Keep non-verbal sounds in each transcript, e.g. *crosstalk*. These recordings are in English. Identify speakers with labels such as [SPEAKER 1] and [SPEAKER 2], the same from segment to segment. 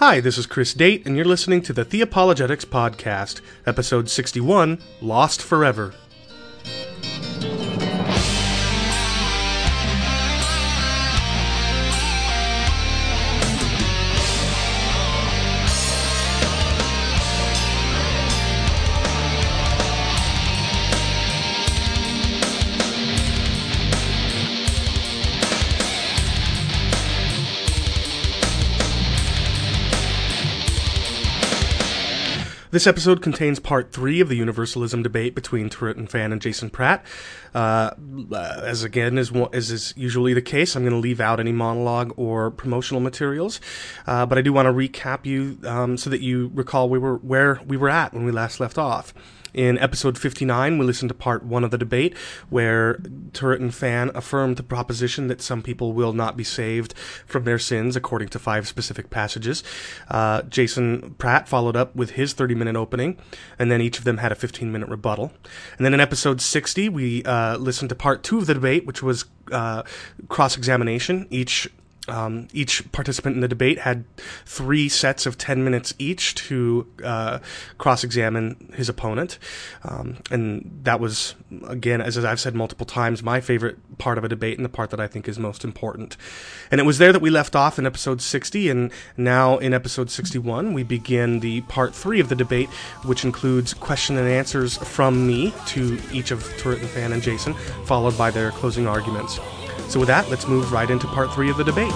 [SPEAKER 1] Hi, this is Chris Date, and you're listening to the The Apologetics Podcast, Episode 61 Lost Forever. This episode contains part three of the universalism debate between Turretin Fan and Jason Pratt. Uh, as again, as is usually the case, I'm going to leave out any monologue or promotional materials. Uh, but I do want to recap you um, so that you recall we were where we were at when we last left off. In episode 59, we listened to part one of the debate where Turretin Fan affirmed the proposition that some people will not be saved from their sins according to five specific passages. Uh, Jason Pratt followed up with his 30 minute opening, and then each of them had a 15 minute rebuttal. And then in episode 60, we uh, listened to part two of the debate, which was uh, cross examination. Each um, each participant in the debate had three sets of 10 minutes each to uh, cross examine his opponent. Um, and that was, again, as I've said multiple times, my favorite part of a debate and the part that I think is most important. And it was there that we left off in episode 60. And now in episode 61, we begin the part three of the debate, which includes question and answers from me to each of Turretin Fan and Jason, followed by their closing arguments. So, with that, let's move right into part three of the debate.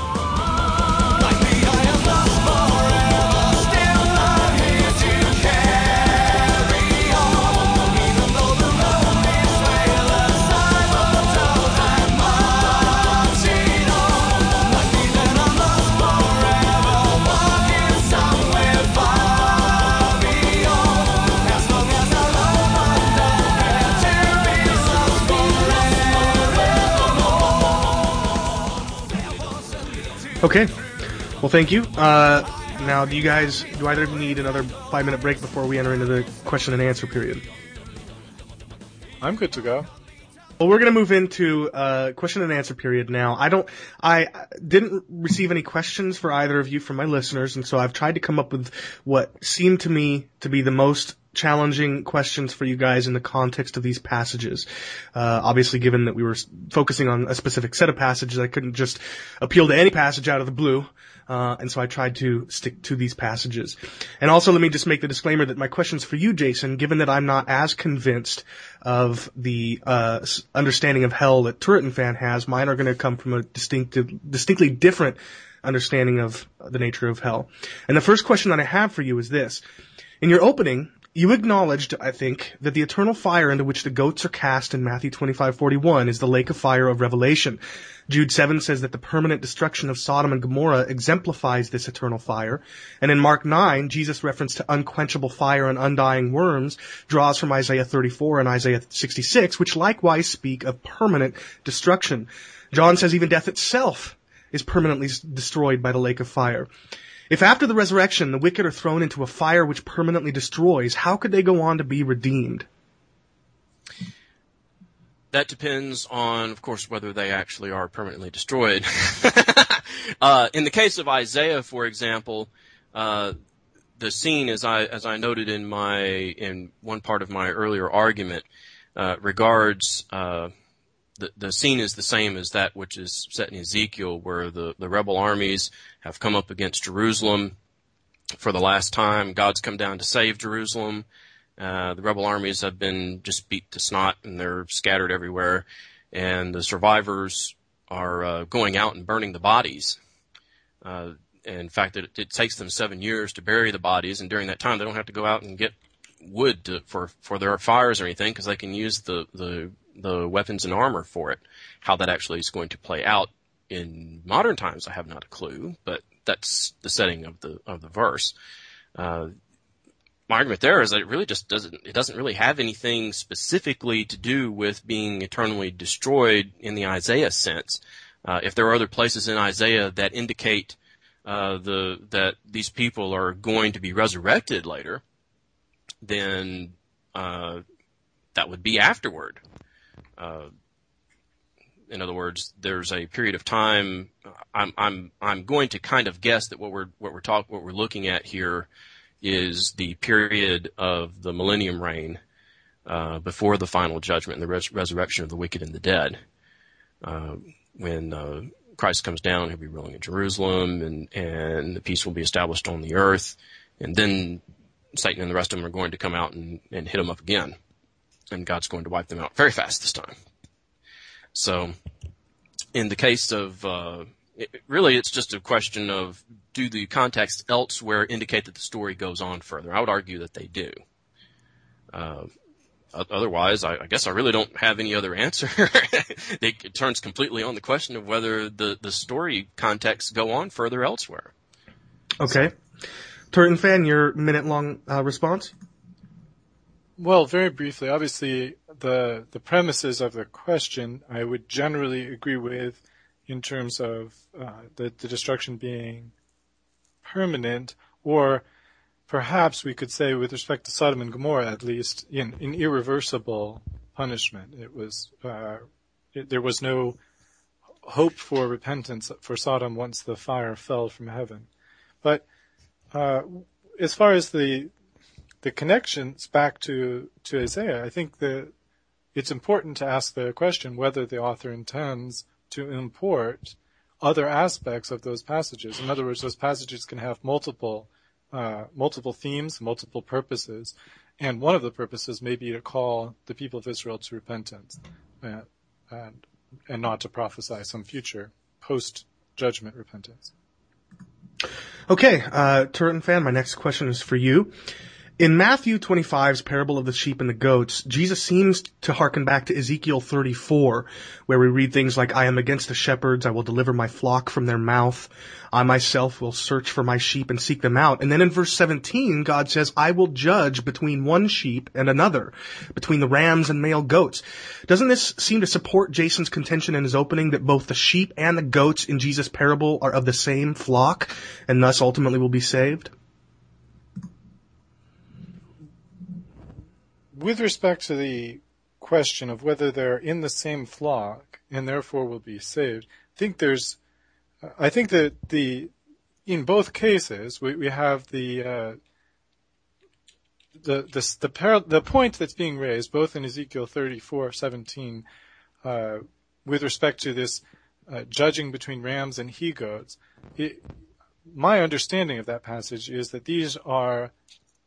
[SPEAKER 1] Okay. Well, thank you. Uh, now, do you guys, do either of you need another five minute break before we enter into the question and answer period?
[SPEAKER 2] I'm good to go.
[SPEAKER 1] Well, we're going to move into uh, question and answer period now. I don't, I didn't receive any questions for either of you from my listeners, and so I've tried to come up with what seemed to me to be the most challenging questions for you guys in the context of these passages. Uh, obviously, given that we were focusing on a specific set of passages, I couldn't just appeal to any passage out of the blue. Uh, and so I tried to stick to these passages. And also, let me just make the disclaimer that my questions for you, Jason, given that I'm not as convinced of the uh, understanding of hell that Turretin fan has, mine are going to come from a distinctly different understanding of the nature of hell. And the first question that I have for you is this. In your opening, you acknowledged, I think, that the eternal fire into which the goats are cast in Matthew 25:41 is the lake of fire of Revelation. Jude 7 says that the permanent destruction of Sodom and Gomorrah exemplifies this eternal fire. And in Mark 9, Jesus' reference to unquenchable fire and undying worms draws from Isaiah 34 and Isaiah 66, which likewise speak of permanent destruction. John says even death itself is permanently destroyed by the lake of fire. If after the resurrection the wicked are thrown into a fire which permanently destroys, how could they go on to be redeemed?
[SPEAKER 3] That depends on, of course, whether they actually are permanently destroyed. *laughs* uh, in the case of Isaiah, for example, uh, the scene, as I as I noted in my in one part of my earlier argument, uh, regards uh, the, scene is the same as that which is set in Ezekiel, where the, the rebel armies have come up against Jerusalem for the last time. God's come down to save Jerusalem. Uh, the rebel armies have been just beat to snot and they're scattered everywhere. And the survivors are uh, going out and burning the bodies. Uh, in fact, it, it takes them seven years to bury the bodies, and during that time, they don't have to go out and get wood to, for for their fires or anything because they can use the the the weapons and armor for it. How that actually is going to play out in modern times, I have not a clue, but that's the setting of the of the verse. Uh, my argument there is that it really just doesn't it doesn't really have anything specifically to do with being eternally destroyed in the Isaiah sense. Uh, if there are other places in Isaiah that indicate uh, the that these people are going to be resurrected later, then uh, that would be afterward. Uh, In other words, there's a period of time. I'm I'm I'm going to kind of guess that what we're what we're talk what we're looking at here is the period of the millennium reign uh, before the final judgment and the res- resurrection of the wicked and the dead. Uh, when uh, Christ comes down, he'll be ruling in Jerusalem, and and the peace will be established on the earth, and then Satan and the rest of them are going to come out and, and hit them up again, and God's going to wipe them out very fast this time. So, in the case of uh, it, really, it's just a question of do the context elsewhere indicate that the story goes on further? I would argue that they do. Uh, otherwise, I, I, guess I really don't have any other answer. *laughs* it, it, turns completely on the question of whether the, the story contexts go on further elsewhere.
[SPEAKER 1] Okay. So. Turretin fan, your minute long uh, response?
[SPEAKER 2] Well, very briefly, obviously the the premises of the question I would generally agree with in terms of uh, the, the destruction being permanent, or perhaps we could say with respect to Sodom and Gomorrah at least, in, in irreversible punishment. It was uh, it, there was no hope for repentance for Sodom once the fire fell from heaven. But uh, as far as the the connections back to to Isaiah, I think that it's important to ask the question whether the author intends to import other aspects of those passages. In other words, those passages can have multiple uh, multiple themes, multiple purposes, and one of the purposes may be to call the people of Israel to repentance, and and, and not to prophesy some future post judgment repentance.
[SPEAKER 1] Okay, uh, Turretin fan, my next question is for you. In Matthew 25's parable of the sheep and the goats, Jesus seems to hearken back to Ezekiel 34, where we read things like, I am against the shepherds, I will deliver my flock from their mouth. I myself will search for my sheep and seek them out. And then in verse 17, God says, I will judge between one sheep and another, between the rams and male goats. Doesn't this seem to support Jason's contention in his opening that both the sheep and the goats in Jesus' parable are of the same flock and thus ultimately will be saved?
[SPEAKER 2] With respect to the question of whether they're in the same flock and therefore will be saved, I think there's, I think that the, in both cases, we, we have the, uh, the, the, the, par- the point that's being raised, both in Ezekiel 34, 17, uh, with respect to this uh, judging between rams and he goats, my understanding of that passage is that these are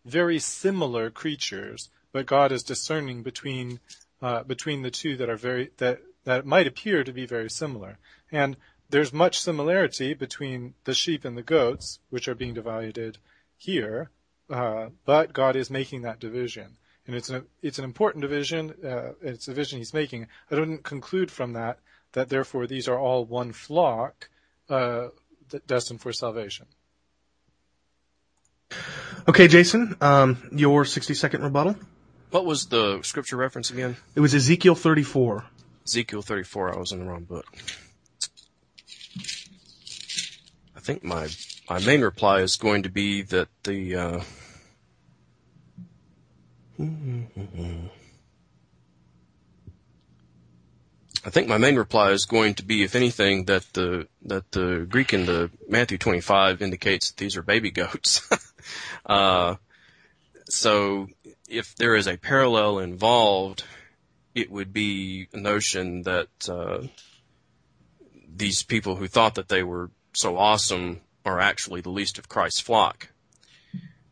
[SPEAKER 2] very similar creatures but God is discerning between uh, between the two that are very that that might appear to be very similar. And there's much similarity between the sheep and the goats, which are being divided here, uh, but God is making that division, and it's an it's an important division. Uh, it's a division He's making. I don't conclude from that that therefore these are all one flock uh, destined for salvation.
[SPEAKER 1] Okay, Jason, um, your 60 second rebuttal.
[SPEAKER 3] What was the scripture reference again?
[SPEAKER 1] It was Ezekiel 34.
[SPEAKER 3] Ezekiel 34. I was in the wrong book. I think my my main reply is going to be that the uh, I think my main reply is going to be, if anything, that the that the Greek in the Matthew 25 indicates that these are baby goats. *laughs* uh, so if there is a parallel involved, it would be a notion that uh, these people who thought that they were so awesome are actually the least of Christ's flock.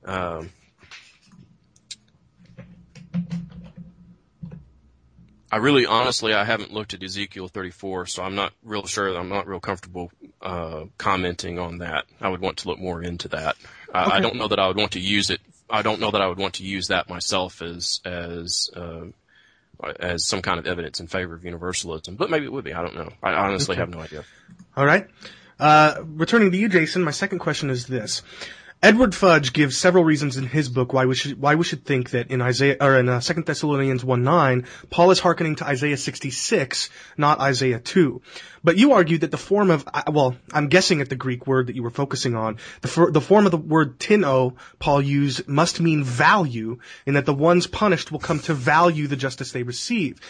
[SPEAKER 3] Um, I really, honestly, I haven't looked at Ezekiel 34, so I'm not real sure. I'm not real comfortable uh, commenting on that. I would want to look more into that. I, okay. I don't know that I would want to use it I don't know that I would want to use that myself as as uh, as some kind of evidence in favor of universalism, but maybe it would be. I don't know. I honestly okay. have no idea.
[SPEAKER 1] All right. Uh, returning to you, Jason, my second question is this. Edward Fudge gives several reasons in his book why we should why we should think that in Isaiah or in uh, Second Thessalonians one nine, Paul is hearkening to Isaiah sixty six, not Isaiah two. But you argue that the form of uh, well, I'm guessing at the Greek word that you were focusing on, the for, the form of the word tino Paul used must mean value, in that the ones punished will come to value the justice they receive.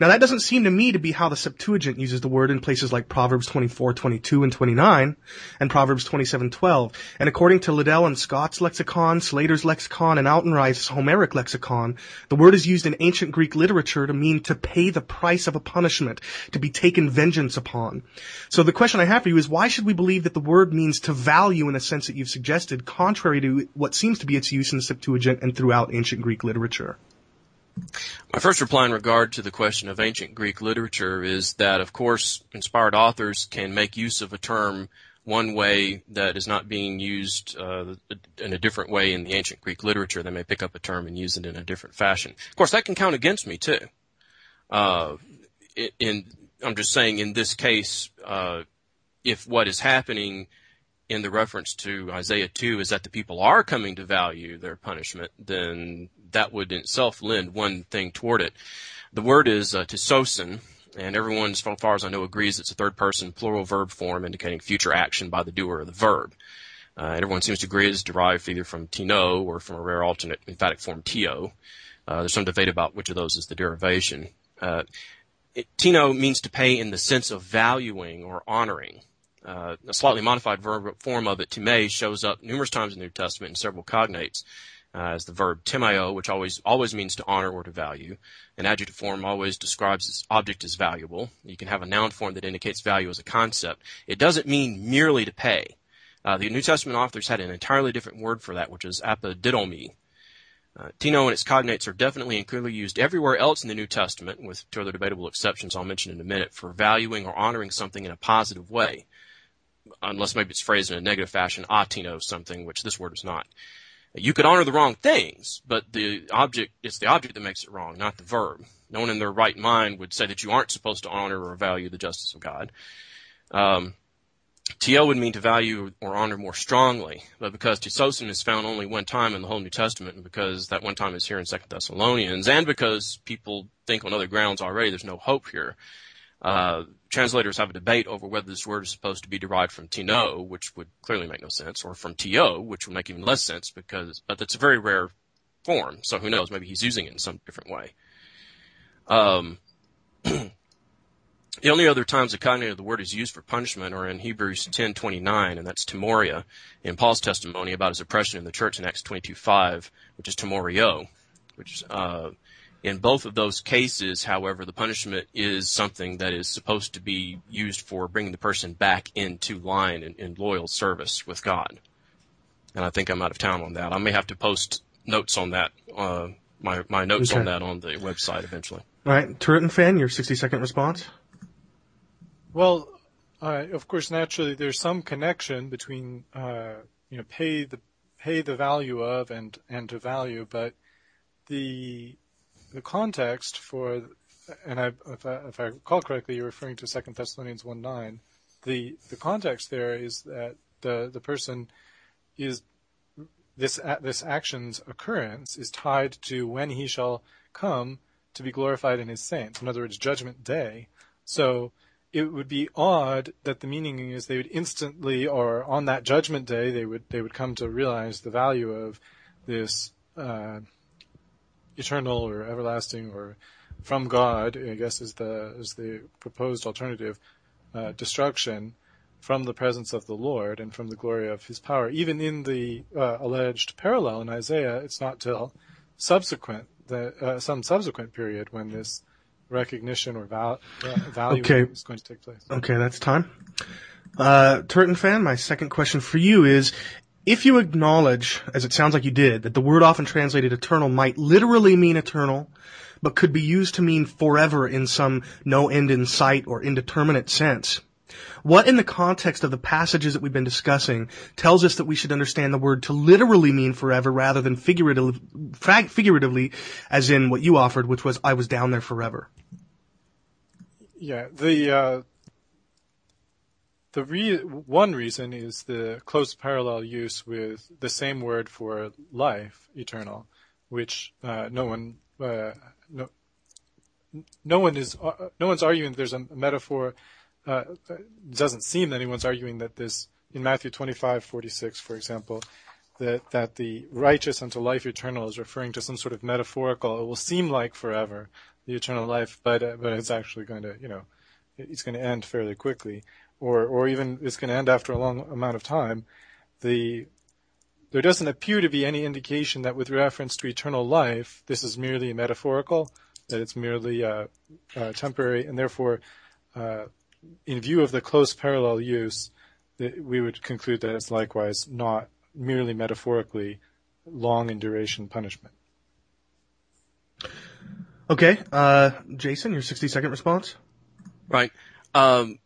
[SPEAKER 1] Now that doesn't seem to me to be how the Septuagint uses the word in places like Proverbs 24, 22, and 29, and Proverbs 27, 12. And according to Liddell and Scott's lexicon, Slater's lexicon, and Autenrieth's Homeric lexicon, the word is used in ancient Greek literature to mean to pay the price of a punishment, to be taken vengeance upon. So the question I have for you is why should we believe that the word means to value in the sense that you've suggested, contrary to what seems to be its use in the Septuagint and throughout ancient Greek literature?
[SPEAKER 3] My first reply in regard to the question of ancient Greek literature is that, of course, inspired authors can make use of a term one way that is not being used uh, in a different way in the ancient Greek literature. They may pick up a term and use it in a different fashion. Of course, that can count against me too. Uh, in, I'm just saying, in this case, uh, if what is happening in the reference to Isaiah 2 is that the people are coming to value their punishment, then that would in itself lend one thing toward it. The word is uh, tisosin, and everyone, as far as I know, agrees it's a third person plural verb form indicating future action by the doer of the verb. Uh, everyone seems to agree it's derived either from tino or from a rare alternate emphatic form tio. Uh, there's some debate about which of those is the derivation. Uh, it, tino means to pay in the sense of valuing or honoring. Uh, a slightly modified verb form of it, time, shows up numerous times in the New Testament in several cognates uh, as the verb timeo, which always always means to honor or to value. An adjective form always describes its object as valuable. You can have a noun form that indicates value as a concept. It doesn't mean merely to pay. Uh, the New Testament authors had an entirely different word for that, which is apodidomi. Uh, Tino and its cognates are definitely and clearly used everywhere else in the New Testament, with two other debatable exceptions I'll mention in a minute, for valuing or honoring something in a positive way unless maybe it's phrased in a negative fashion, atino something, which this word is not. You could honor the wrong things, but the object, it's the object that makes it wrong, not the verb. No one in their right mind would say that you aren't supposed to honor or value the justice of God. Um, TL would mean to value or honor more strongly, but because tisosin is found only one time in the whole New Testament, and because that one time is here in Second Thessalonians, and because people think on other grounds already there's no hope here, uh, translators have a debate over whether this word is supposed to be derived from tino, which would clearly make no sense, or from to, which would make even less sense because, but it's a very rare form. So who knows? Maybe he's using it in some different way. Um, *clears throat* the only other times the cognate of the word is used for punishment are in Hebrews 10:29, and that's timoria, in Paul's testimony about his oppression in the church in Acts 22:5, which is timorio, which is uh, in both of those cases, however, the punishment is something that is supposed to be used for bringing the person back into line in, in loyal service with God. And I think I'm out of town on that. I may have to post notes on that, uh, my, my notes okay. on that on the website eventually.
[SPEAKER 1] All right. Turretin fan, your 60 second response?
[SPEAKER 2] Well, uh, of course, naturally, there's some connection between, uh, you know, pay the, pay the value of and, and to value, but the the context for, and I, if, I, if I recall correctly, you're referring to Second Thessalonians 1 9. The, the context there is that the, the person is, this, this action's occurrence is tied to when he shall come to be glorified in his saints. In other words, judgment day. So, it would be odd that the meaning is they would instantly or on that judgment day they would they would come to realize the value of this uh, eternal or everlasting or from God, I guess is the is the proposed alternative, uh, destruction from the presence of the Lord and from the glory of His power. Even in the uh, alleged parallel in Isaiah, it's not till subsequent the uh, some subsequent period when this recognition or val- uh, value okay. is going to take place.
[SPEAKER 1] Okay, that's time. Uh, Turretin fan, my second question for you is, if you acknowledge, as it sounds like you did, that the word often translated eternal might literally mean eternal, but could be used to mean forever in some no end in sight or indeterminate sense, what in the context of the passages that we've been discussing tells us that we should understand the word to literally mean forever rather than figuratively, figuratively as in what you offered, which was I was down there forever?
[SPEAKER 2] Yeah, the uh, the re- one reason is the close parallel use with the same word for life, eternal, which uh, no one uh, no no one is uh, no one's arguing there's a metaphor. Uh, it doesn't seem that anyone's arguing that this in Matthew 25:46, for example, that that the righteous unto life eternal is referring to some sort of metaphorical. It will seem like forever, the eternal life, but uh, but it's actually going to you know it's going to end fairly quickly, or or even it's going to end after a long amount of time. The there doesn't appear to be any indication that with reference to eternal life, this is merely metaphorical, that it's merely uh, uh, temporary, and therefore, uh, in view of the close parallel use, we would conclude that it's likewise not merely metaphorically long in duration punishment.
[SPEAKER 1] Okay, uh, Jason, your 60 second response?
[SPEAKER 3] Right. Um,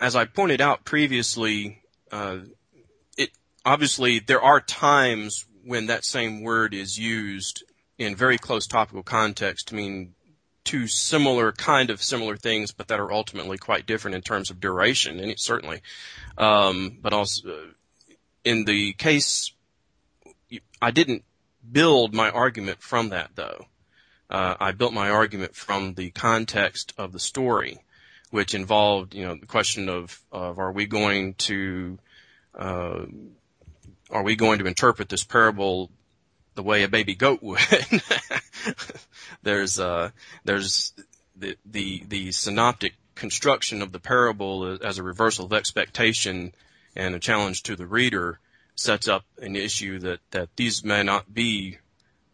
[SPEAKER 3] as I pointed out previously, uh, it obviously there are times when that same word is used in very close topical context to mean two similar kind of similar things, but that are ultimately quite different in terms of duration, and it, certainly. Um, but also, uh, in the case, I didn't build my argument from that though. Uh, I built my argument from the context of the story, which involved, you know, the question of, of are we going to, uh, are we going to interpret this parable the way a baby goat would? *laughs* there's, uh, there's the, the, the synoptic construction of the parable as a reversal of expectation and a challenge to the reader sets up an issue that, that these may not be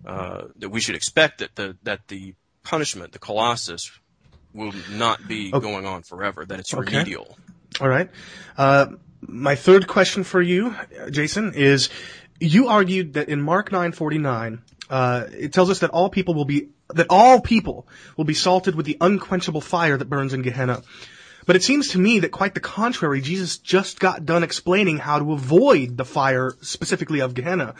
[SPEAKER 3] uh, that we should expect that the that the punishment, the kolasis, will not be okay. going on forever. That it's okay. remedial.
[SPEAKER 1] All right. Uh, my third question for you, Jason, is you argued that in Mark nine forty nine, uh, it tells us that all people will be that all people will be salted with the unquenchable fire that burns in Gehenna. But it seems to me that quite the contrary, Jesus just got done explaining how to avoid the fire specifically of Gehenna.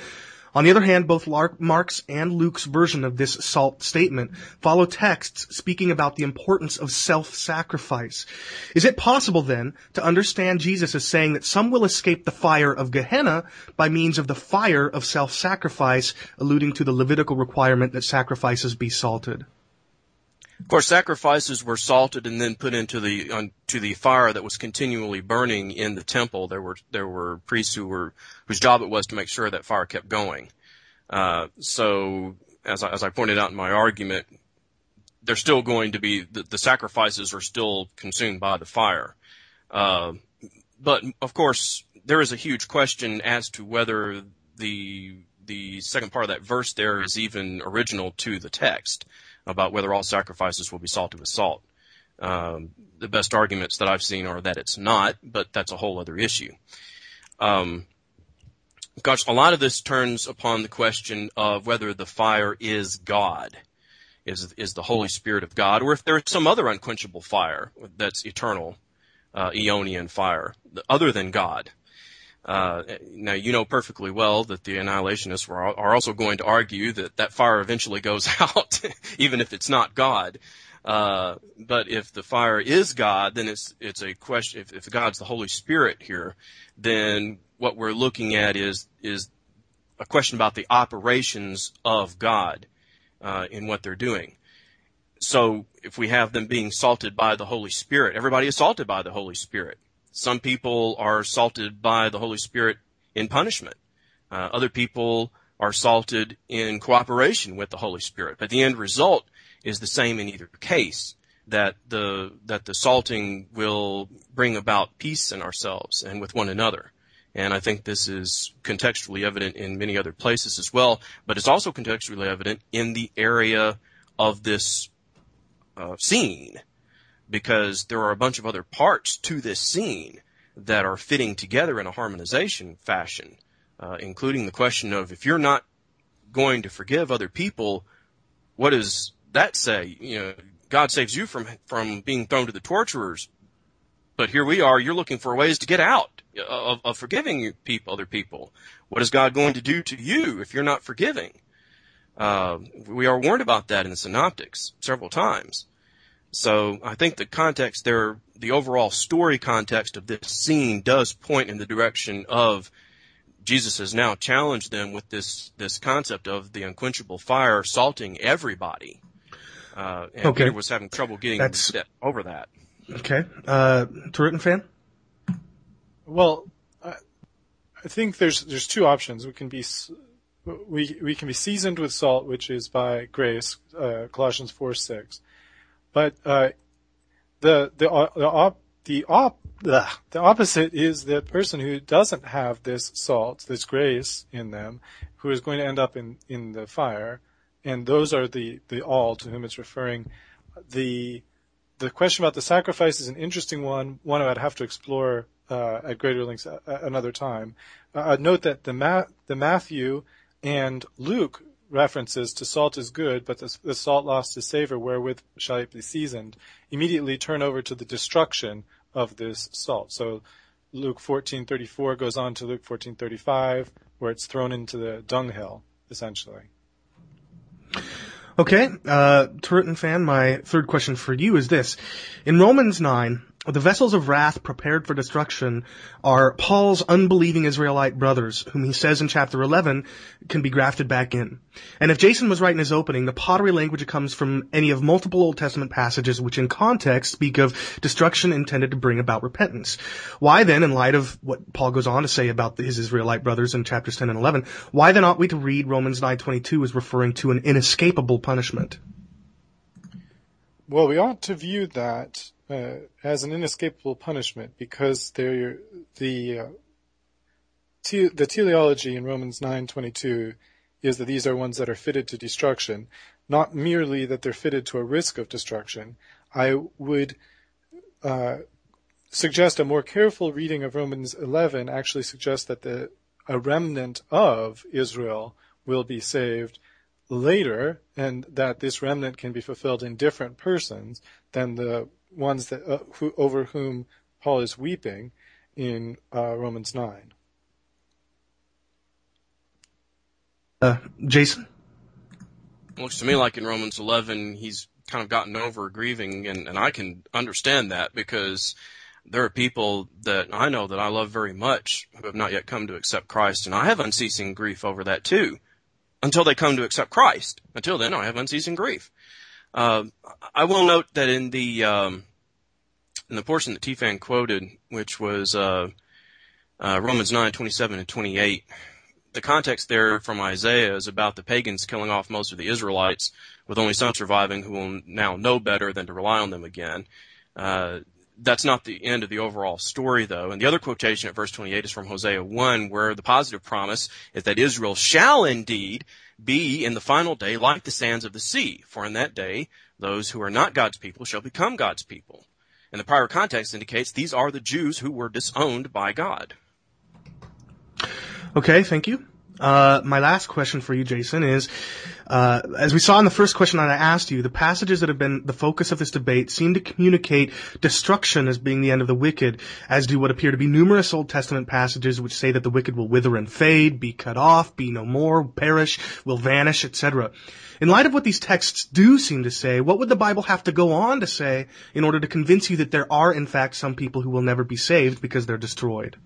[SPEAKER 1] On the other hand, both Mark's and Luke's version of this salt statement follow texts speaking about the importance of self-sacrifice. Is it possible then to understand Jesus as saying that some will escape the fire of Gehenna by means of the fire of self-sacrifice, alluding to the Levitical requirement that sacrifices be salted?
[SPEAKER 3] Of course, sacrifices were salted and then put into the on, to the fire that was continually burning in the temple. There were there were priests who were whose job it was to make sure that fire kept going. Uh, so, as I, as I pointed out in my argument, they're still going to be the, the sacrifices are still consumed by the fire. Uh, but of course, there is a huge question as to whether the the second part of that verse there is even original to the text about whether all sacrifices will be salted with salt. Um, the best arguments that I've seen are that it's not, but that's a whole other issue. Um, gosh, a lot of this turns upon the question of whether the fire is God, is is the Holy Spirit of God, or if there is some other unquenchable fire that's eternal, uh, fire, other than God. Uh, now you know perfectly well that the annihilationists are, are also going to argue that that fire eventually goes *laughs* out, even if it's not God. Uh, but if the fire is God, then it's it's a question. If, if God's the Holy Spirit here, then what we're looking at is is a question about the operations of God uh, in what they're doing. So if we have them being salted by the Holy Spirit, everybody is salted by the Holy Spirit. Some people are salted by the Holy Spirit in punishment. Uh, other people are salted in cooperation with the Holy Spirit. But the end result is the same in either case. That the that the salting will bring about peace in ourselves and with one another. And I think this is contextually evident in many other places as well, but it's also contextually evident in the area of this uh, scene because there are a bunch of other parts to this scene that are fitting together in a harmonization fashion, uh, including the question of if you're not going to forgive other people, what does that say? You know, God saves you from from being thrown to the torturers, but here we are. You're looking for ways to get out of, of forgiving people, other people. What is God going to do to you if you're not forgiving? Uh, we are warned about that in the Synoptics several times. So I think the context there, the overall story context of this scene does point in the direction of Jesus has now challenged them with this this concept of the unquenchable fire salting everybody. Uh, and okay. Peter was having trouble getting That's... over that.
[SPEAKER 1] Okay. Uh, fan?
[SPEAKER 2] Well, I, I think there's there's two options. We can be we we can be seasoned with salt, which is by grace, uh, Colossians four six, But uh, the the uh, the op, the op, the, the opposite is the person who doesn't have this salt, this grace in them, who is going to end up in in the fire, and those are the the all to whom it's referring. The the question about the sacrifice is an interesting one, one I'd have to explore uh, at greater length uh, another time. Uh, note that the, Ma- the Matthew and Luke references to salt is good, but the, the salt lost its savor, wherewith shall it be seasoned, immediately turn over to the destruction of this salt. So Luke 14:34 goes on to Luke 14:35, where it's thrown into the dunghill, essentially.
[SPEAKER 1] Okay, uh, Turretin fan, my third question for you is this. In Romans 9, the vessels of wrath prepared for destruction are Paul's unbelieving Israelite brothers, whom he says in chapter 11 can be grafted back in. And if Jason was right in his opening, the pottery language comes from any of multiple Old Testament passages which in context speak of destruction intended to bring about repentance. Why then, in light of what Paul goes on to say about his Israelite brothers in chapters 10 and 11, why then ought we to read Romans 9.22 as referring to an inescapable punishment?
[SPEAKER 2] Well, we ought to view that uh, as an inescapable punishment because the uh, te- the teleology in Romans 9:22 is that these are ones that are fitted to destruction, not merely that they're fitted to a risk of destruction. I would uh, suggest a more careful reading of Romans 11 actually suggests that the a remnant of Israel will be saved later, and that this remnant can be fulfilled in different persons than the ones that uh, who, over whom Paul is weeping in uh, Romans nine.
[SPEAKER 1] Uh, Jason.
[SPEAKER 3] looks to me like in Romans 11 he's kind of gotten over grieving, and, and I can understand that because there are people that I know that I love very much who have not yet come to accept Christ, and I have unceasing grief over that too, until they come to accept Christ. Until then, I have unceasing grief. Uh, I will note that in the um, in the portion that T-Fan quoted, which was uh, uh, Romans 9, 27 and 28, the context there from Isaiah is about the pagans killing off most of the Israelites, with only some surviving who will now know better than to rely on them again. Uh, that's not the end of the overall story, though. And the other quotation at verse 28 is from Hosea 1, where the positive promise is that Israel shall indeed be in the final day like the sands of the sea. For in that day, those who are not God's people shall become God's people. And the prior context indicates these are the Jews who were disowned by God.
[SPEAKER 1] Okay, thank you. Uh, my last question for you, Jason, is uh, as we saw in the first question that I asked you, the passages that have been the focus of this debate seem to communicate destruction as being the end of the wicked, as do what appear to be numerous Old Testament passages which say that the wicked will wither and fade, be cut off, be no more, perish, will vanish, etc. In light of what these texts do seem to say, what would the Bible have to go on to say in order to convince you that there are in fact some people who will never be saved because they're destroyed?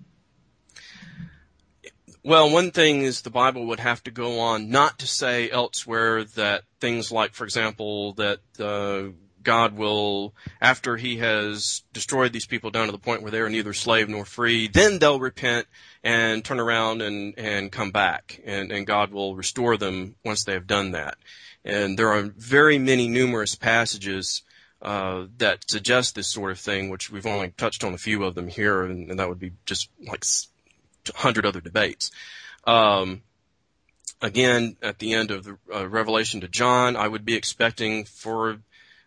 [SPEAKER 3] Well, one thing is the Bible would have to go on not to say elsewhere that things like, for example, that uh, God will, after He has destroyed these people down to the point where they are neither slave nor free, then they'll repent and turn around and and come back, and and God will restore them once they have done that. And there are very many numerous passages uh, that suggest this sort of thing, which we've only touched on a few of them here, and, and that would be just like hundred other debates. Um, again, at the end of the uh, Revelation to John, I would be expecting for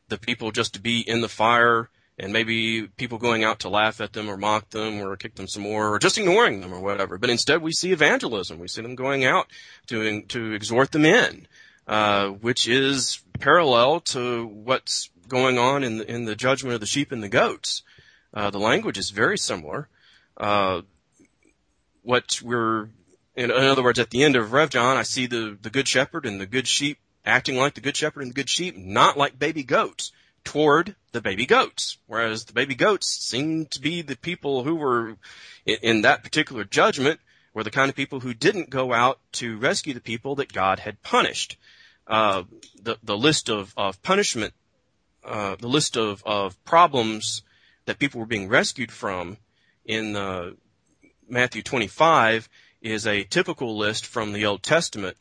[SPEAKER 3] the people just to be in the fire and maybe people going out to laugh at them or mock them or kick them some more or just ignoring them or whatever. But instead we see evangelism. We see them going out to, to exhort them in, uh, which is parallel to what's going on in the, in the judgment of the sheep and the goats. Uh, the language is very similar. Uh, what we're, in, other words, at the end of Rev John, I see the, the good shepherd and the good sheep acting like the good shepherd and the good sheep, not like baby goats toward the baby goats. Whereas the baby goats seem to be the people who were in, in that particular judgment were the kind of people who didn't go out to rescue the people that God had punished. Uh, the, the list of, of punishment, uh, the list of, of problems that people were being rescued from in the Matthew 25 is a typical list from the Old Testament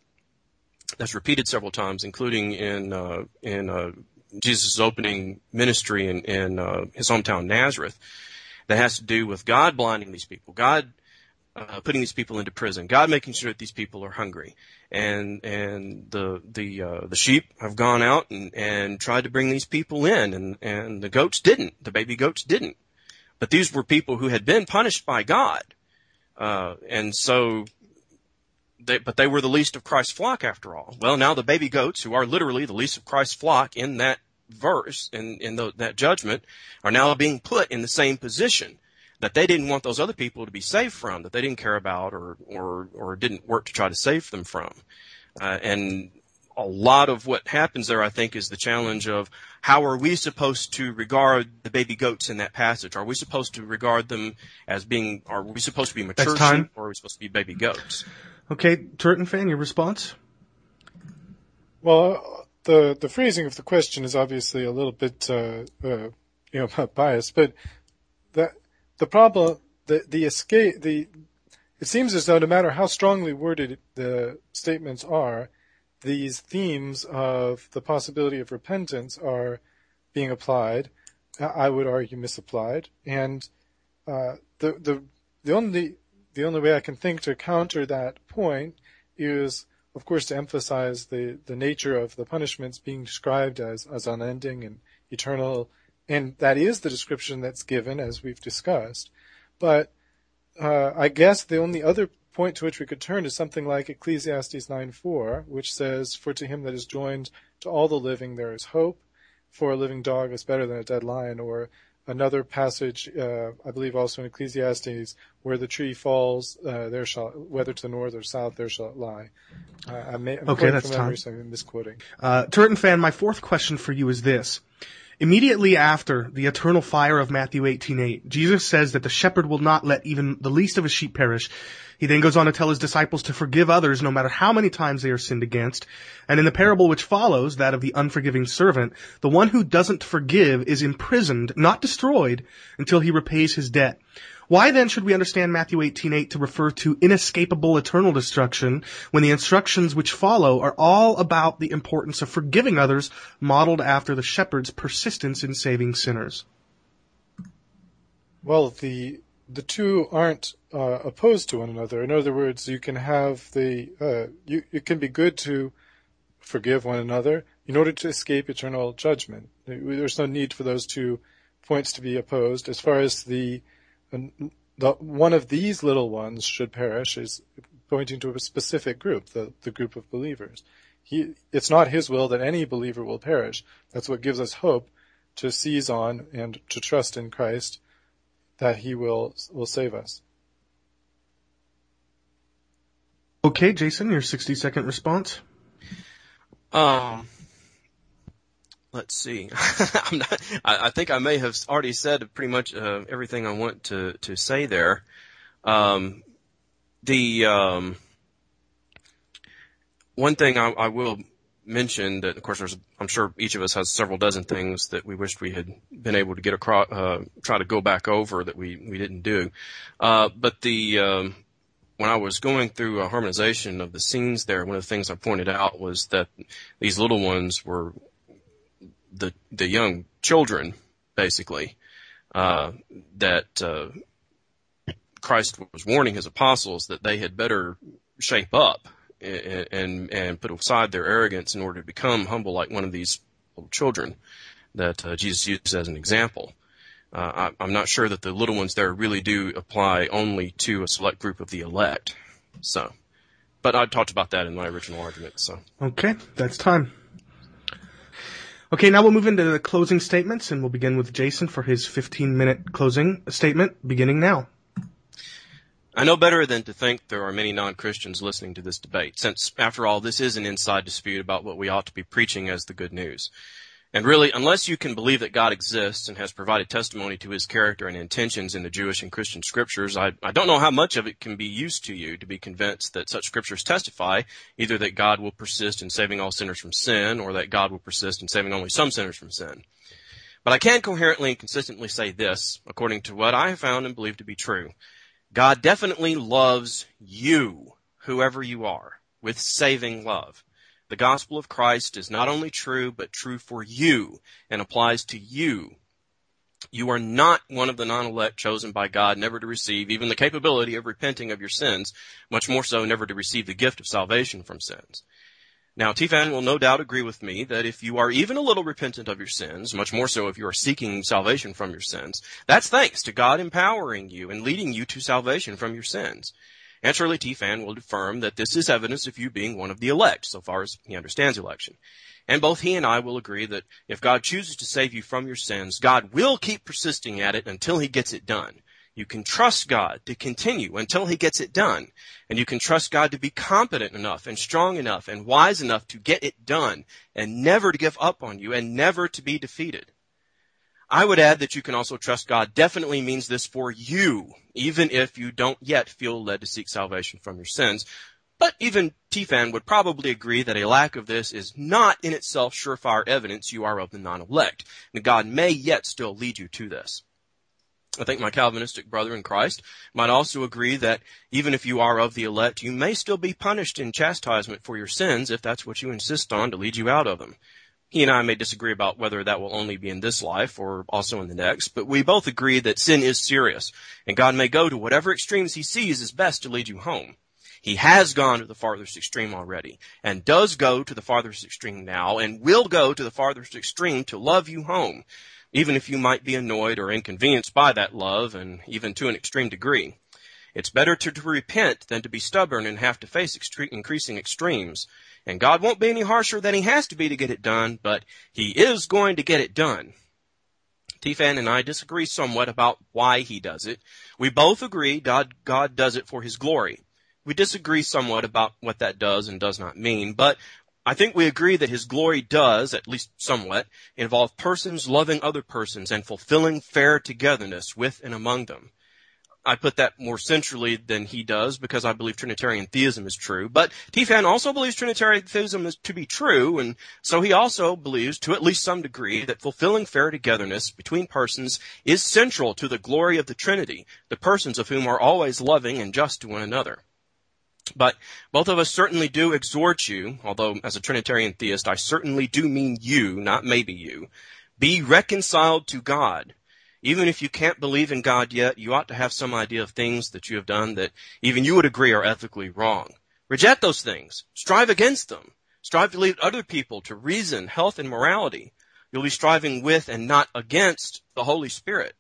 [SPEAKER 3] that's repeated several times, including in uh, in uh, Jesus' opening ministry in, in uh, his hometown Nazareth that has to do with God blinding these people, God uh, putting these people into prison, God making sure that these people are hungry, and and the the uh, the sheep have gone out and and tried to bring these people in, and and the goats didn't, the baby goats didn't, but these were people who had been punished by God, uh, and so. They, but they were the least of Christ's flock after all. Well, now the baby goats, who are literally the least of Christ's flock in that verse, in, in the, that judgment, are now being put in the same position that they didn't want those other people to be saved from, that they didn't care about or, or, or didn't work to try to save them from. Uh, and a lot of what happens there, I think, is the challenge of how are we supposed to regard the baby goats in that passage? Are we supposed to regard them as being, are we supposed to be mature sheep or are we supposed to be baby goats?
[SPEAKER 1] Okay, Turretin fan, your response?
[SPEAKER 2] Well, the the phrasing of the question is obviously a little bit uh, uh, you know *laughs* biased, but that the problem, the the escape, the it seems as though no matter how strongly worded the statements are, these themes of the possibility of repentance are being applied. I would argue misapplied, and uh, the the the only the only way I can think to counter that point is, of course, to emphasize the the nature of the punishments being described as as unending and eternal, and that is the description that's given as we've discussed. But uh, I guess the only other point to which we could turn is something like Ecclesiastes 9:4, which says, "For to him that is joined to all the living there is hope. For a living dog is better than a dead lion." Or another passage, uh, I believe also in Ecclesiastes, where the tree falls, uh, there shall, whether to the north or south, there shall it lie. Uh, I may, I'm
[SPEAKER 1] okay, that's time.
[SPEAKER 2] so I'm misquoting.
[SPEAKER 1] Uh, Turretin fan, my fourth question for you is this. Immediately after the eternal fire of Matthew 18:8, Jesus says that the shepherd will not let even the least of his sheep perish. He then goes on to tell his disciples to forgive others no matter how many times they are sinned against. And in the parable which follows, that of the unforgiving servant, the one who doesn't forgive is imprisoned, not destroyed, until he repays his debt. Why then should we understand Matthew 18:8 to refer to inescapable eternal destruction when the instructions which follow are all about the importance of forgiving others modeled after the shepherd's persistence in saving sinners?
[SPEAKER 2] Well, the the two aren't uh, opposed to one another. In other words, you can have the uh, you it can be good to forgive one another in order to escape eternal judgment. There's no need for those two points to be opposed. As far as the, the one of these little ones should perish is pointing to a specific group, the the group of believers. He, it's not his will that any believer will perish. That's what gives us hope to seize on and to trust in Christ that he will will save us.
[SPEAKER 1] Okay, Jason, your 60 second response.
[SPEAKER 3] Um, let's see. *laughs* I'm not, I, I, think I may have already said pretty much uh, everything I want to to say there. Um, the um, one thing I, I will mention that, of course, there's, I'm sure each of us has several dozen things that we wished we had been able to get across, uh, try to go back over that we, we didn't do. Uh, but the, um, when I was going through a harmonization of the scenes there, one of the things I pointed out was that these little ones were the, the young children, basically, uh, that, uh, Christ was warning his apostles that they had better shape up and, and, and put aside their arrogance in order to become humble like one of these little children that uh, Jesus used as an example. Uh, I, am not sure that the little ones there really do apply only to a select group of the elect. So, but I talked about that in my original argument. So,
[SPEAKER 1] okay, that's time. Okay, now we'll move into the closing statements, and we'll begin with Jason for his 15 minute closing statement, beginning now.
[SPEAKER 3] I know better than to think there are many non-Christians listening to this debate, since, after all, this is an inside dispute about what we ought to be preaching as the good news. And really, unless you can believe that God exists and has provided testimony to his character and intentions in the Jewish and Christian scriptures, I, I don't know how much of it can be used to you to be convinced that such scriptures testify either that God will persist in saving all sinners from sin or that God will persist in saving only some sinners from sin. But I can coherently and consistently say this, according to what I have found and believe to be true. God definitely loves you, whoever you are, with saving love. The gospel of Christ is not only true, but true for you and applies to you. You are not one of the non-elect chosen by God never to receive even the capability of repenting of your sins, much more so never to receive the gift of salvation from sins. Now, T-Fan will no doubt agree with me that if you are even a little repentant of your sins, much more so if you are seeking salvation from your sins, that's thanks to God empowering you and leading you to salvation from your sins. And surely T-Fan will affirm that this is evidence of you being one of the elect, so far as he understands election. And both he and I will agree that if God chooses to save you from your sins, God will keep persisting at it until he gets it done. You can trust God to continue until he gets it done. And you can trust God to be competent enough and strong enough and wise enough to get it done and never to give up on you and never to be defeated. I would add that you can also trust God definitely means this for you, even if you don't yet feel led to seek salvation from your sins. But even T-Fan would probably agree that a lack of this is not in itself surefire evidence you are of the non-elect, and God may yet still lead you to this. I think my Calvinistic brother in Christ might also agree that even if you are of the elect, you may still be punished in chastisement for your sins if that's what you insist on to lead you out of them. He and I may disagree about whether that will only be in this life or also in the next, but we both agree that sin is serious, and God may go to whatever extremes he sees is best to lead you home. He has gone to the farthest extreme already, and does go to the farthest extreme now, and will go to the farthest extreme to love you home, even if you might be annoyed or inconvenienced by that love, and even to an extreme degree. It's better to, to repent than to be stubborn and have to face increasing extremes. And God won't be any harsher than he has to be to get it done, but he is going to get it done. T-Fan and I disagree somewhat about why he does it. We both agree God, God does it for his glory. We disagree somewhat about what that does and does not mean, but I think we agree that his glory does, at least somewhat, involve persons loving other persons and fulfilling fair togetherness with and among them. I put that more centrally than he does because I believe Trinitarian theism is true. But T-Fan also believes Trinitarian theism is to be true, and so he also believes, to at least some degree, that fulfilling fair togetherness between persons is central to the glory of the Trinity, the persons of whom are always loving and just to one another. But both of us certainly do exhort you, although as a Trinitarian theist, I certainly do mean you, not maybe you, be reconciled to God even if you can't believe in God yet, you ought to have some idea of things that you have done that even you would agree are ethically wrong. Reject those things. Strive against them. Strive to lead other people to reason, health, and morality. You'll be striving with and not against the Holy Spirit.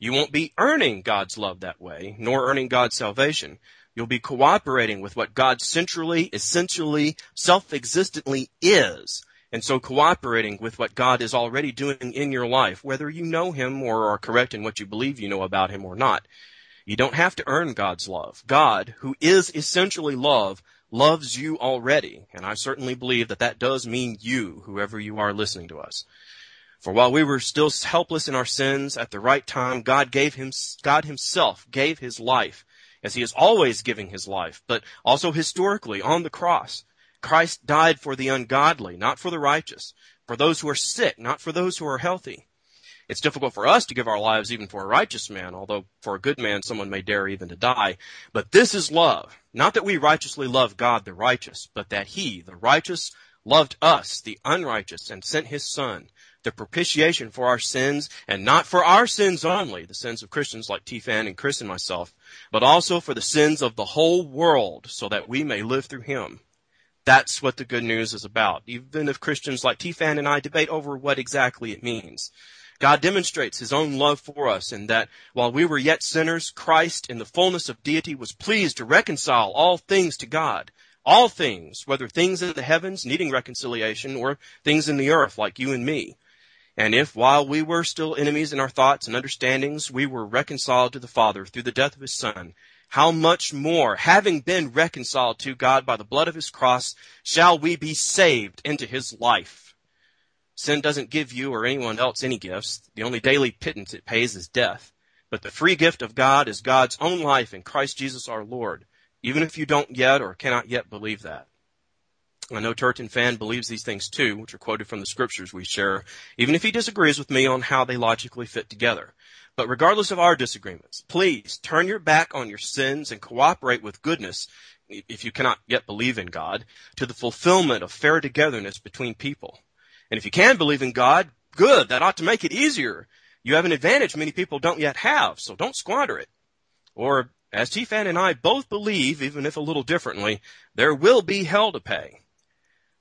[SPEAKER 3] You won't be earning God's love that way, nor earning God's salvation. You'll be cooperating with what God centrally, essentially, self-existently is and so cooperating with what God is already doing in your life, whether you know Him or are correct in what you believe you know about Him or not. You don't have to earn God's love. God, who is essentially love, loves you already. And I certainly believe that that does mean you, whoever you are listening to us. For while we were still helpless in our sins, at the right time, God gave him, God himself gave his life, as he is always giving his life, but also historically on the cross. Christ died for the ungodly, not for the righteous, for those who are sick, not for those who are healthy. It's difficult for us to give our lives even for a righteous man, although for a good man someone may dare even to die. But this is love. Not that we righteously love God the righteous, but that he, the righteous, loved us, the unrighteous, and sent his son, the propitiation for our sins, and not for our sins only, the sins of Christians like T-Fan and Chris and myself, but also for the sins of the whole world, so that we may live through him. That's what the good news is about, even if Christians like T-Fan and I debate over what exactly it means. God demonstrates his own love for us in that while we were yet sinners, Christ in the fullness of deity was pleased to reconcile all things to God. All things, whether things in the heavens needing reconciliation or things in the earth like you and me. And if while we were still enemies in our thoughts and understandings, we were reconciled to the Father through the death of his Son, how much more, having been reconciled to God by the blood of his cross, shall we be saved into his life? Sin doesn't give you or anyone else any gifts. The only daily pittance it pays is death. But the free gift of God is God's own life in Christ Jesus our Lord, even if you don't yet or cannot yet believe that. I know Turretin Fan believes these things too, which are quoted from the scriptures we share, even if he disagrees with me on how they logically fit together. But regardless of our disagreements, please turn your back on your sins and cooperate with goodness, if you cannot yet believe in God, to the fulfillment of fair togetherness between people. And if you can believe in God, good, that ought to make it easier. You have an advantage many people don't yet have, so don't squander it. Or, as T-Fan and I both believe, even if a little differently, there will be hell to pay.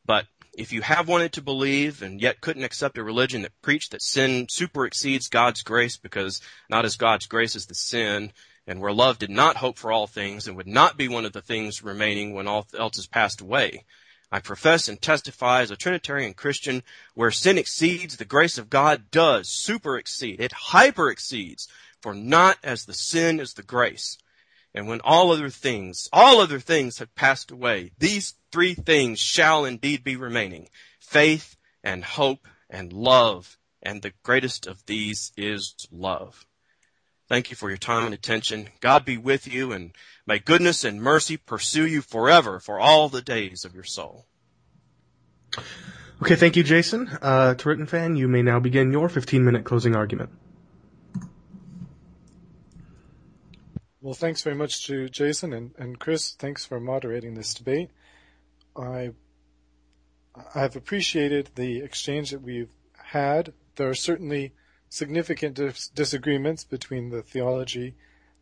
[SPEAKER 3] But if you have wanted to believe and yet couldn't accept a religion that preached that sin super exceeds God's grace because not as God's grace is the sin, and where love did not hope for all things and would not be one of the things remaining when all else has passed away, I profess and testify as a Trinitarian Christian where sin exceeds, the grace of God does super exceed. It hyper exceeds. For not as the sin is the grace. And when all other things, all other things have passed away, these three things shall indeed be remaining. Faith and hope and love. And the greatest of these is love. Thank you for your time and attention. God be with you and may goodness and mercy pursue you forever for all the days of your soul.
[SPEAKER 1] Okay, thank you, Jason. Uh, Turretin fan, you may now begin your 15 minute closing argument.
[SPEAKER 2] Well, thanks very much to Jason and, and Chris. Thanks for moderating this debate. I I've appreciated the exchange that we've had. There are certainly significant dis- disagreements between the theology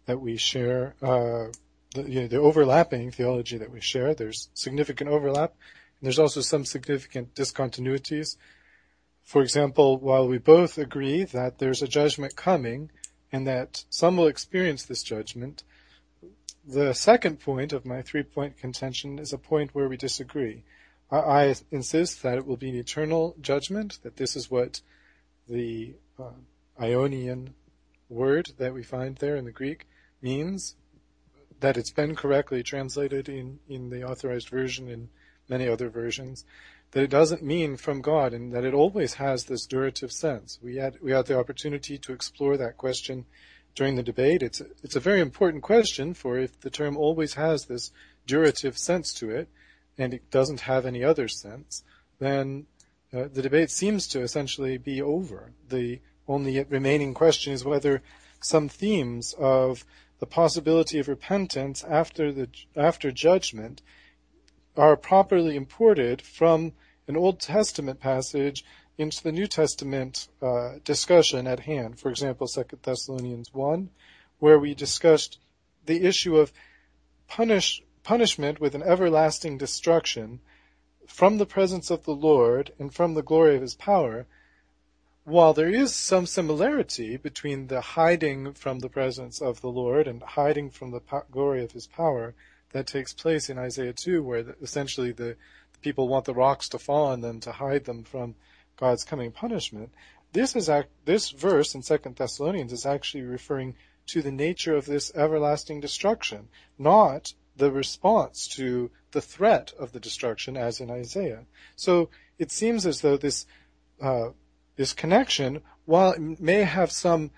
[SPEAKER 2] that we share, uh, the, you know, the overlapping theology that we share. There's significant overlap, and there's also some significant discontinuities. For example, while we both agree that there's a judgment coming and that some will experience this judgment. The second point of my three point contention is a point where we disagree. I, I insist that it will be an eternal judgment, that this is what the uh, aionian word that we find there in the Greek means, that it's been correctly translated in, in the authorized version and many other versions, that it doesn't mean from God and that it always has this durative sense. We had, we had the opportunity to explore that question during the debate. It's a, it's a very important question for if the term always has this durative sense to it and it doesn't have any other sense, then uh, the debate seems to essentially be over. The only remaining question is whether some themes of the possibility of repentance after the after judgment are properly imported from an Old Testament passage into the New Testament uh, discussion at hand. For example, 2 Thessalonians 1, where we discussed the issue of punish, punishment with an everlasting destruction from the presence of the Lord and from the glory of his power. While there is some similarity between the hiding from the presence of the Lord and hiding from the glory of his power that takes place in Isaiah 2, where the, essentially the, people want the rocks to fall on them to hide them from God's coming punishment. This is act, this verse in Second Thessalonians is actually referring to the nature of this everlasting destruction, not the response to the threat of the destruction as in Isaiah. So it seems as though this uh, this connection, while it may have some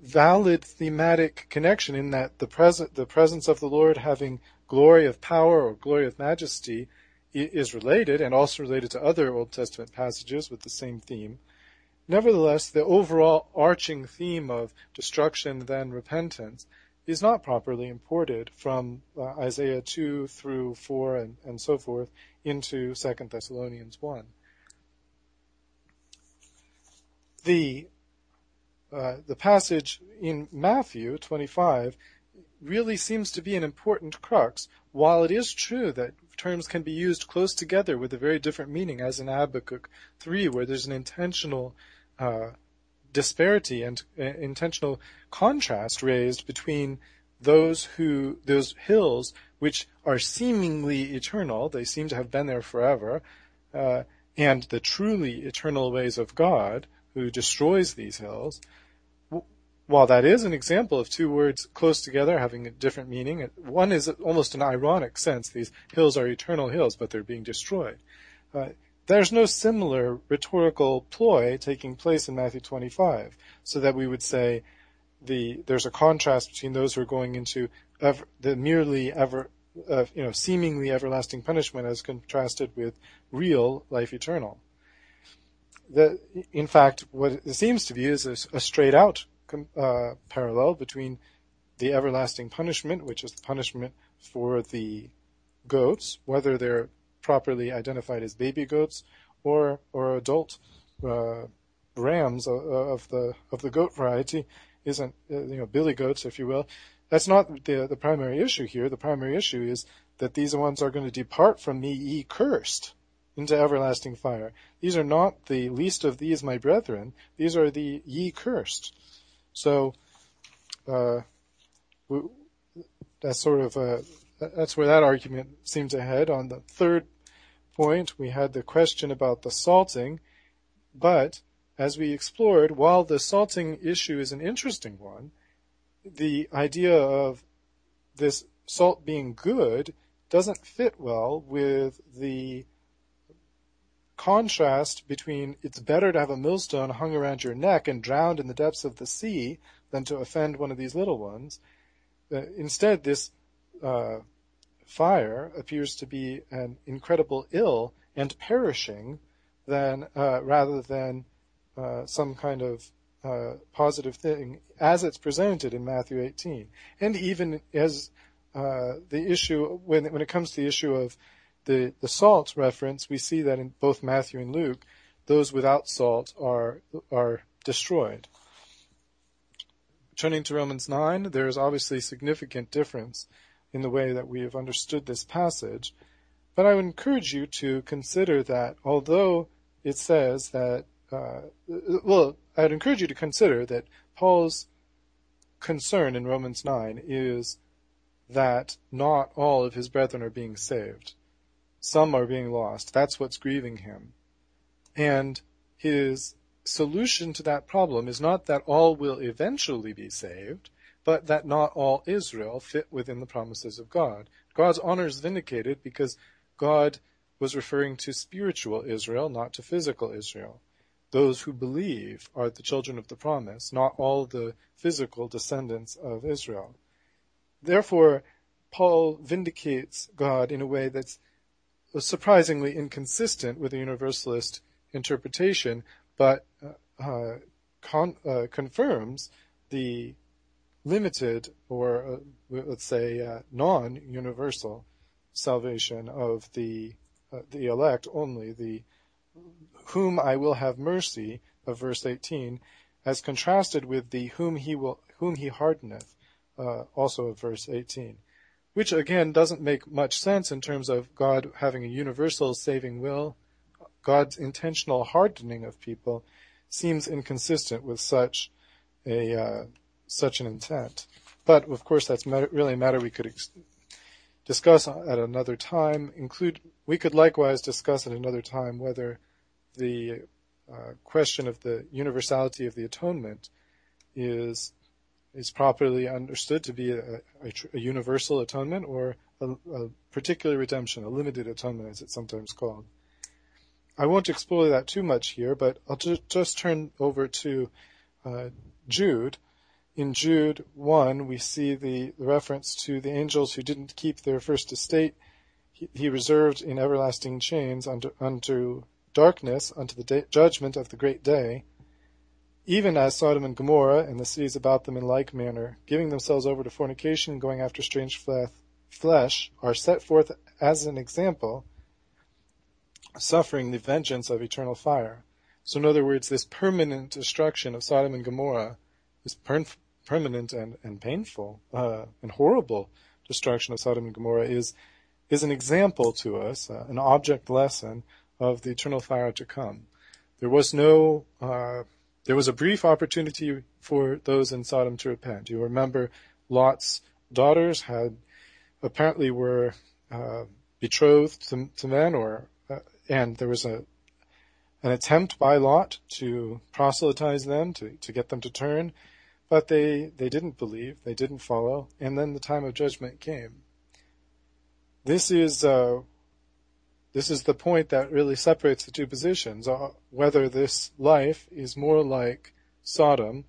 [SPEAKER 2] valid thematic connection in that the present the presence of the Lord having glory of power or glory of majesty is related and also related to other Old Testament passages with the same theme. Nevertheless, the overall arching theme of destruction then repentance is not properly imported from uh, Isaiah 2 through 4 and, and so forth into 2 Thessalonians 1. The, uh, the passage in Matthew 25 really seems to be an important crux. While it is true that terms can be used close together with a very different meaning, as in Habakkuk 3, where there's an intentional uh, disparity and uh, intentional contrast raised between those who those hills which are seemingly eternal, they seem to have been there forever, uh, and the truly eternal ways of God, who destroys these hills, while that is an example of two words close together having a different meaning, one is almost an ironic sense. These hills are eternal hills, but they're being destroyed. Uh, there's no similar rhetorical ploy taking place in Matthew 25, so that we would say the there's a contrast between those who are going into ever, the merely ever, uh, you know, seemingly everlasting punishment as contrasted with real life eternal. The, in fact, what it seems to be is a, a straight out uh, parallel between the everlasting punishment, which is the punishment for the goats, whether they're properly identified as baby goats or or adult uh, rams of the of the goat variety, isn't uh, you know billy goats, if you will. That's not the the primary issue here. The primary issue is that these ones are going to depart from me, ye cursed, into everlasting fire. These are not the least of these, my brethren. These are the ye cursed. So, uh, that's sort of a, that's where that argument seems to head. On the third point, we had the question about the salting, but as we explored, while the salting issue is an interesting one, the idea of this salt being good doesn't fit well with the contrast between it's better to have a millstone hung around your neck and drowned in the depths of the sea than to offend one of these little ones. Uh, instead, this uh, fire appears to be an incredible ill and perishing than uh, rather than uh, some kind of uh, positive thing as it's presented in Matthew 18, and even as uh, the issue when when it comes to the issue of the the salt reference, we see that in both Matthew and Luke, those without salt are are destroyed. Turning to Romans 9, there is obviously significant difference in the way that we have understood this passage, but I would encourage you to consider that although it says that, uh, well, I'd encourage you to consider that Paul's concern in Romans 9 is that not all of his brethren are being saved. Some are being lost. That's what's grieving him. And his solution to that problem is not that all will eventually be saved, but that not all Israel fit within the promises of God. God's honor is vindicated because God was referring to spiritual Israel, not to physical Israel. Those who believe are the children of the promise, not all the physical descendants of Israel. Therefore, Paul vindicates God in a way that's surprisingly inconsistent with the universalist interpretation, but uh, con- uh, confirms the limited or uh, let's say uh, non-universal salvation of the uh, the elect only the whom I will have mercy of verse 18 as contrasted with the whom he will whom he hardeneth uh, also of verse 18 which again doesn't make much sense in terms of God having a universal saving will God's intentional hardening of people seems inconsistent with such a uh, such an intent. But of course, that's really a matter we could ex- discuss at another time. Include we could likewise discuss at another time whether the uh, question of the universality of the atonement is is properly understood to be a, a, a universal atonement or a, a particular redemption, a limited atonement, as it's sometimes called. I won't explore that too much here, but I'll ju- just turn over to uh, Jude. In Jude 1, we see the, the, reference to the angels who didn't keep their first estate. He, he reserved in everlasting chains unto, unto darkness, unto the day, judgment of the great day, even as Sodom and Gomorrah and the cities about them in like manner, giving themselves over to fornication, and going after strange flesh, are set forth as an example suffering the vengeance of eternal fire. So, in other words, this permanent destruction of Sodom and Gomorrah, this per- permanent and, and painful uh, and horrible destruction of Sodom and Gomorrah, is is an example to us, uh, an object lesson of the eternal fire to come. There was no, uh, there was a brief opportunity for those in Sodom to repent. You remember Lot's daughters had apparently were uh, betrothed to, to men or and there was a an attempt by Lot to proselytize them, to, to get them to turn, but they, they didn't believe, they didn't follow, and then the time of judgment came. This is uh, this is the point that really separates the two positions, uh, whether this life is more like Sodom,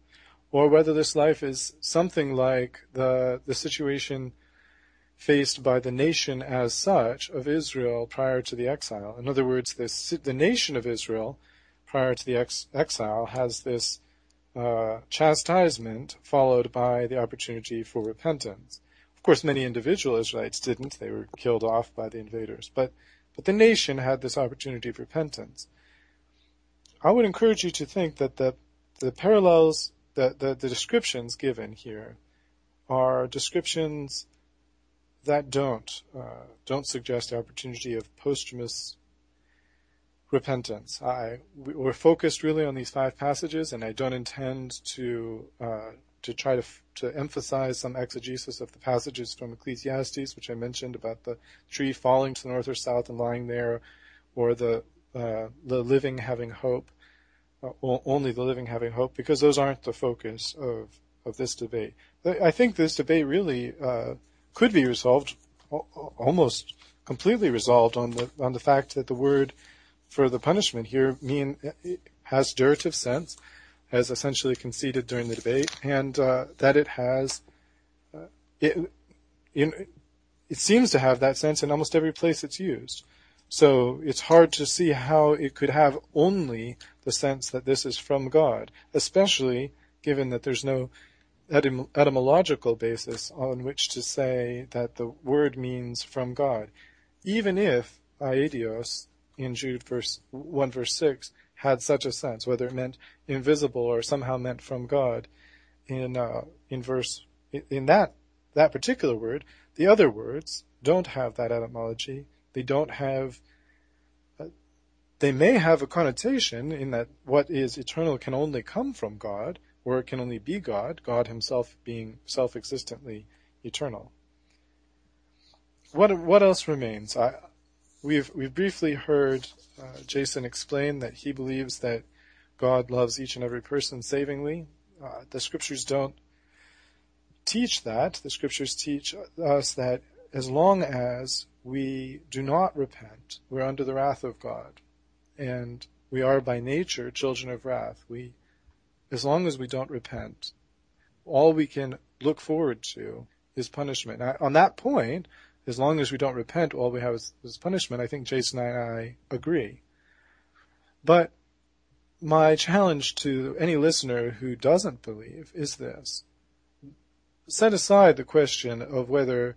[SPEAKER 2] or whether this life is something like the the situation faced by the nation as such of Israel prior to the exile. In other words, this, the nation of Israel prior to the ex- exile has this uh, chastisement followed by the opportunity for repentance. Of course, many individual Israelites didn't; they were killed off by the invaders. But but the nation had this opportunity of repentance. I would encourage you to think that the the parallels, the, the, the descriptions given here are descriptions that don't uh, don't suggest the opportunity of posthumous repentance. I we're focused really on these five passages, and I don't intend to uh, to try to to emphasize some exegesis of the passages from Ecclesiastes, which I mentioned about the tree falling to the north or south and lying there, or the uh, the living having hope, uh, only the living having hope, because those aren't the focus of of this debate. I think this debate really uh, could be resolved, almost completely resolved on the on the fact that the word for the punishment here mean has durative sense, has essentially conceded during the debate, and uh, that it has uh, it, it it seems to have that sense in almost every place it's used. So it's hard to see how it could have only the sense that this is from God, especially given that there's no etym- etymological basis on which to say that the word means from God. Even if aidios in Jude verse 1 verse 6 had such a sense, whether it meant invisible or somehow meant from God, in uh, in verse in that that particular word, the other words don't have that etymology. They don't have. Uh, they may have a connotation in that what is eternal can only come from God, or it can only be God, God himself being self-existently eternal. What, what else remains? I, we've, we've briefly heard uh, Jason explain that he believes that God loves each and every person savingly. Uh, the scriptures don't teach that. The scriptures teach us that as long as we do not repent, we're under the wrath of God. And we are by nature children of wrath. We as long as we don't repent, all we can look forward to is punishment. Now, on that point, as long as we don't repent, all we have is, is punishment. I think Jason and I agree. But my challenge to any listener who doesn't believe is this. Set aside the question of whether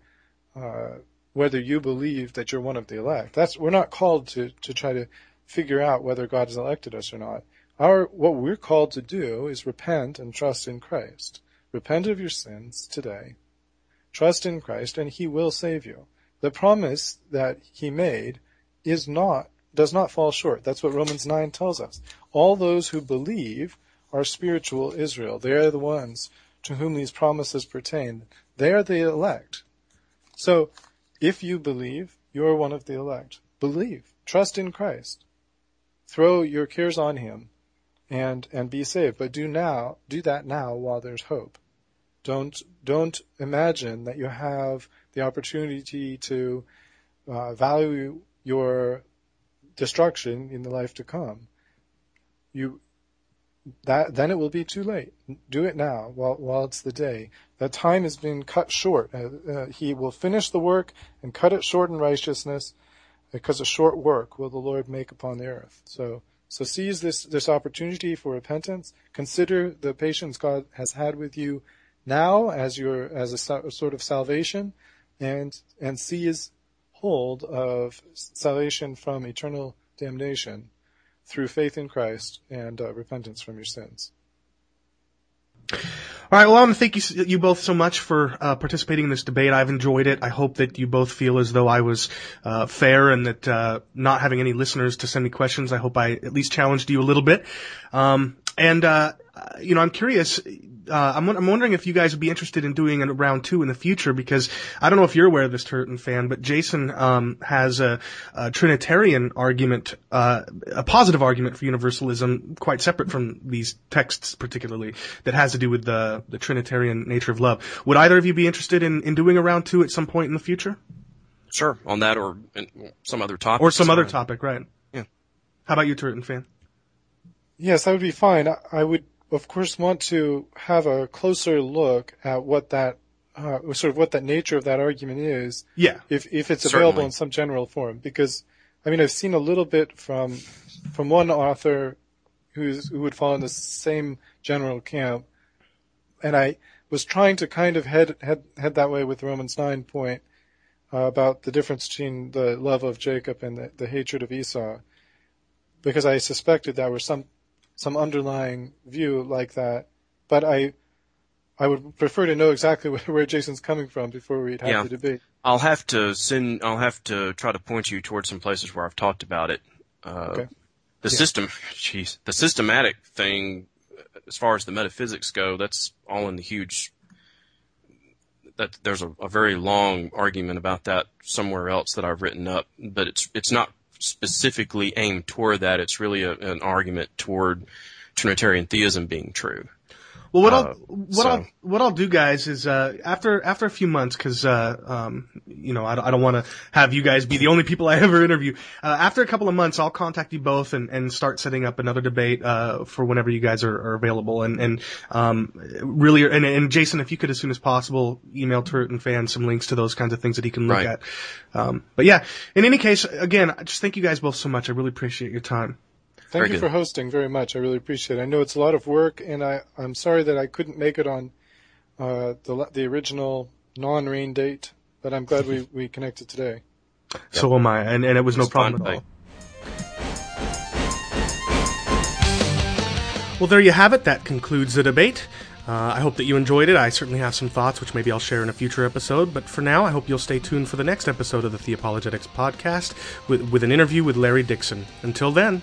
[SPEAKER 2] uh, whether you believe that you're one of the elect. That's we're not called to, to try to figure out whether God has elected us or not. Our, what we're called to do is repent and trust in Christ. Repent of your sins today. Trust in Christ and He will save you. The promise that He made is not, does not fall short. That's what Romans 9 tells us. All those who believe are spiritual Israel. They are the ones to whom these promises pertain. They are the elect. So, if you believe, you are one of the elect. Believe. Trust in Christ. Throw your cares on Him and and be saved. But do now do that now while there's hope. Don't don't imagine that you have the opportunity to uh, value your destruction in the life to come. You that then it will be too late. Do it now while while it's the day. That time has been cut short. Uh, uh, he will finish the work and cut it short in righteousness, because a short work will the Lord make upon the earth. So so seize this, this opportunity for repentance. Consider the patience God has had with you now as your, as a sort of salvation and, and seize hold of salvation from eternal damnation through faith in Christ and uh, repentance from your sins.
[SPEAKER 1] All right. Well, I want to thank you, you both so much for uh, participating in this debate. I've enjoyed it. I hope that you both feel as though I was uh, fair and that uh, not having any listeners to send me questions, I hope I at least challenged you a little bit. Um, and uh, you know, I'm curious uh, I'm, I'm wondering if you guys would be interested in doing a round two in the future because I don't know if you're aware of this Turretin fan, but Jason um, has a, a, Trinitarian argument, uh, a positive argument for universalism, quite separate from these texts particularly, that has to do with the the Trinitarian nature of love. Would either of you be interested in, in doing a round two at some point in the future?
[SPEAKER 3] Sure, on that or some other topic.
[SPEAKER 1] Or some other topic, right?
[SPEAKER 3] Yeah.
[SPEAKER 1] How about you, Turretin fan?
[SPEAKER 2] Yes, that would be fine. I, would of course, want to have a closer look at what that uh, sort of what that nature of that argument is.
[SPEAKER 1] Yeah.
[SPEAKER 2] If if it's Certainly. available in some general form, because I mean I've seen a little bit from from one author who's, who would fall in the same general camp. And I was trying to kind of head, head, head that way with Romans 9 point uh, about the difference between the love of Jacob and the, the hatred of Esau, because I suspected there was some some underlying view like that. But I I would prefer to know exactly *laughs* where, Jason's coming from before we'd have
[SPEAKER 3] Yeah.
[SPEAKER 2] the debate.
[SPEAKER 3] I'll have to send. I'll have to try to point you towards some places where I've talked about it. Uh,
[SPEAKER 2] Okay.
[SPEAKER 3] The system, *laughs* jeez, the systematic thing, as far as the metaphysics go, that's all in the huge. That there's a, a very long argument about that somewhere else that I've written up, but it's it's not specifically aimed toward that. It's really a, an argument toward Trinitarian theism being true.
[SPEAKER 1] Well, what
[SPEAKER 3] Uh,
[SPEAKER 1] I'll what
[SPEAKER 3] so-
[SPEAKER 1] I'll what I'll do, guys, is uh, after after a few months, because uh, um, you know I don't, I don't want to have you guys be the only people *laughs* I ever interview. Uh, after a couple of months, I'll contact you both and, and start setting up another debate uh, for whenever you guys are, are available. And and um, really, and, and Jason, if you could as soon as possible email Turretin Fan some links to those kinds of things that he can look
[SPEAKER 3] Right.
[SPEAKER 1] at. Um, but yeah, in any case, again, I just thank you guys both so much. I really appreciate your time.
[SPEAKER 2] Thank
[SPEAKER 3] Very
[SPEAKER 2] you
[SPEAKER 3] good.
[SPEAKER 2] for hosting very much. I really appreciate it. I know it's a lot of work, and I, I'm sorry that I couldn't make it on uh, the the original non-rain date, but I'm glad we, *laughs* we connected today.
[SPEAKER 1] So am I, and, and it was no
[SPEAKER 3] It's fun,
[SPEAKER 1] problem at all. Well, there you have it. That concludes the debate. Uh, I hope that you enjoyed it. I certainly have some thoughts, which maybe I'll share in a future episode. But for now, I hope you'll stay tuned for the next episode of the Theapologetics podcast with, with an interview with Larry Dixon. Until then.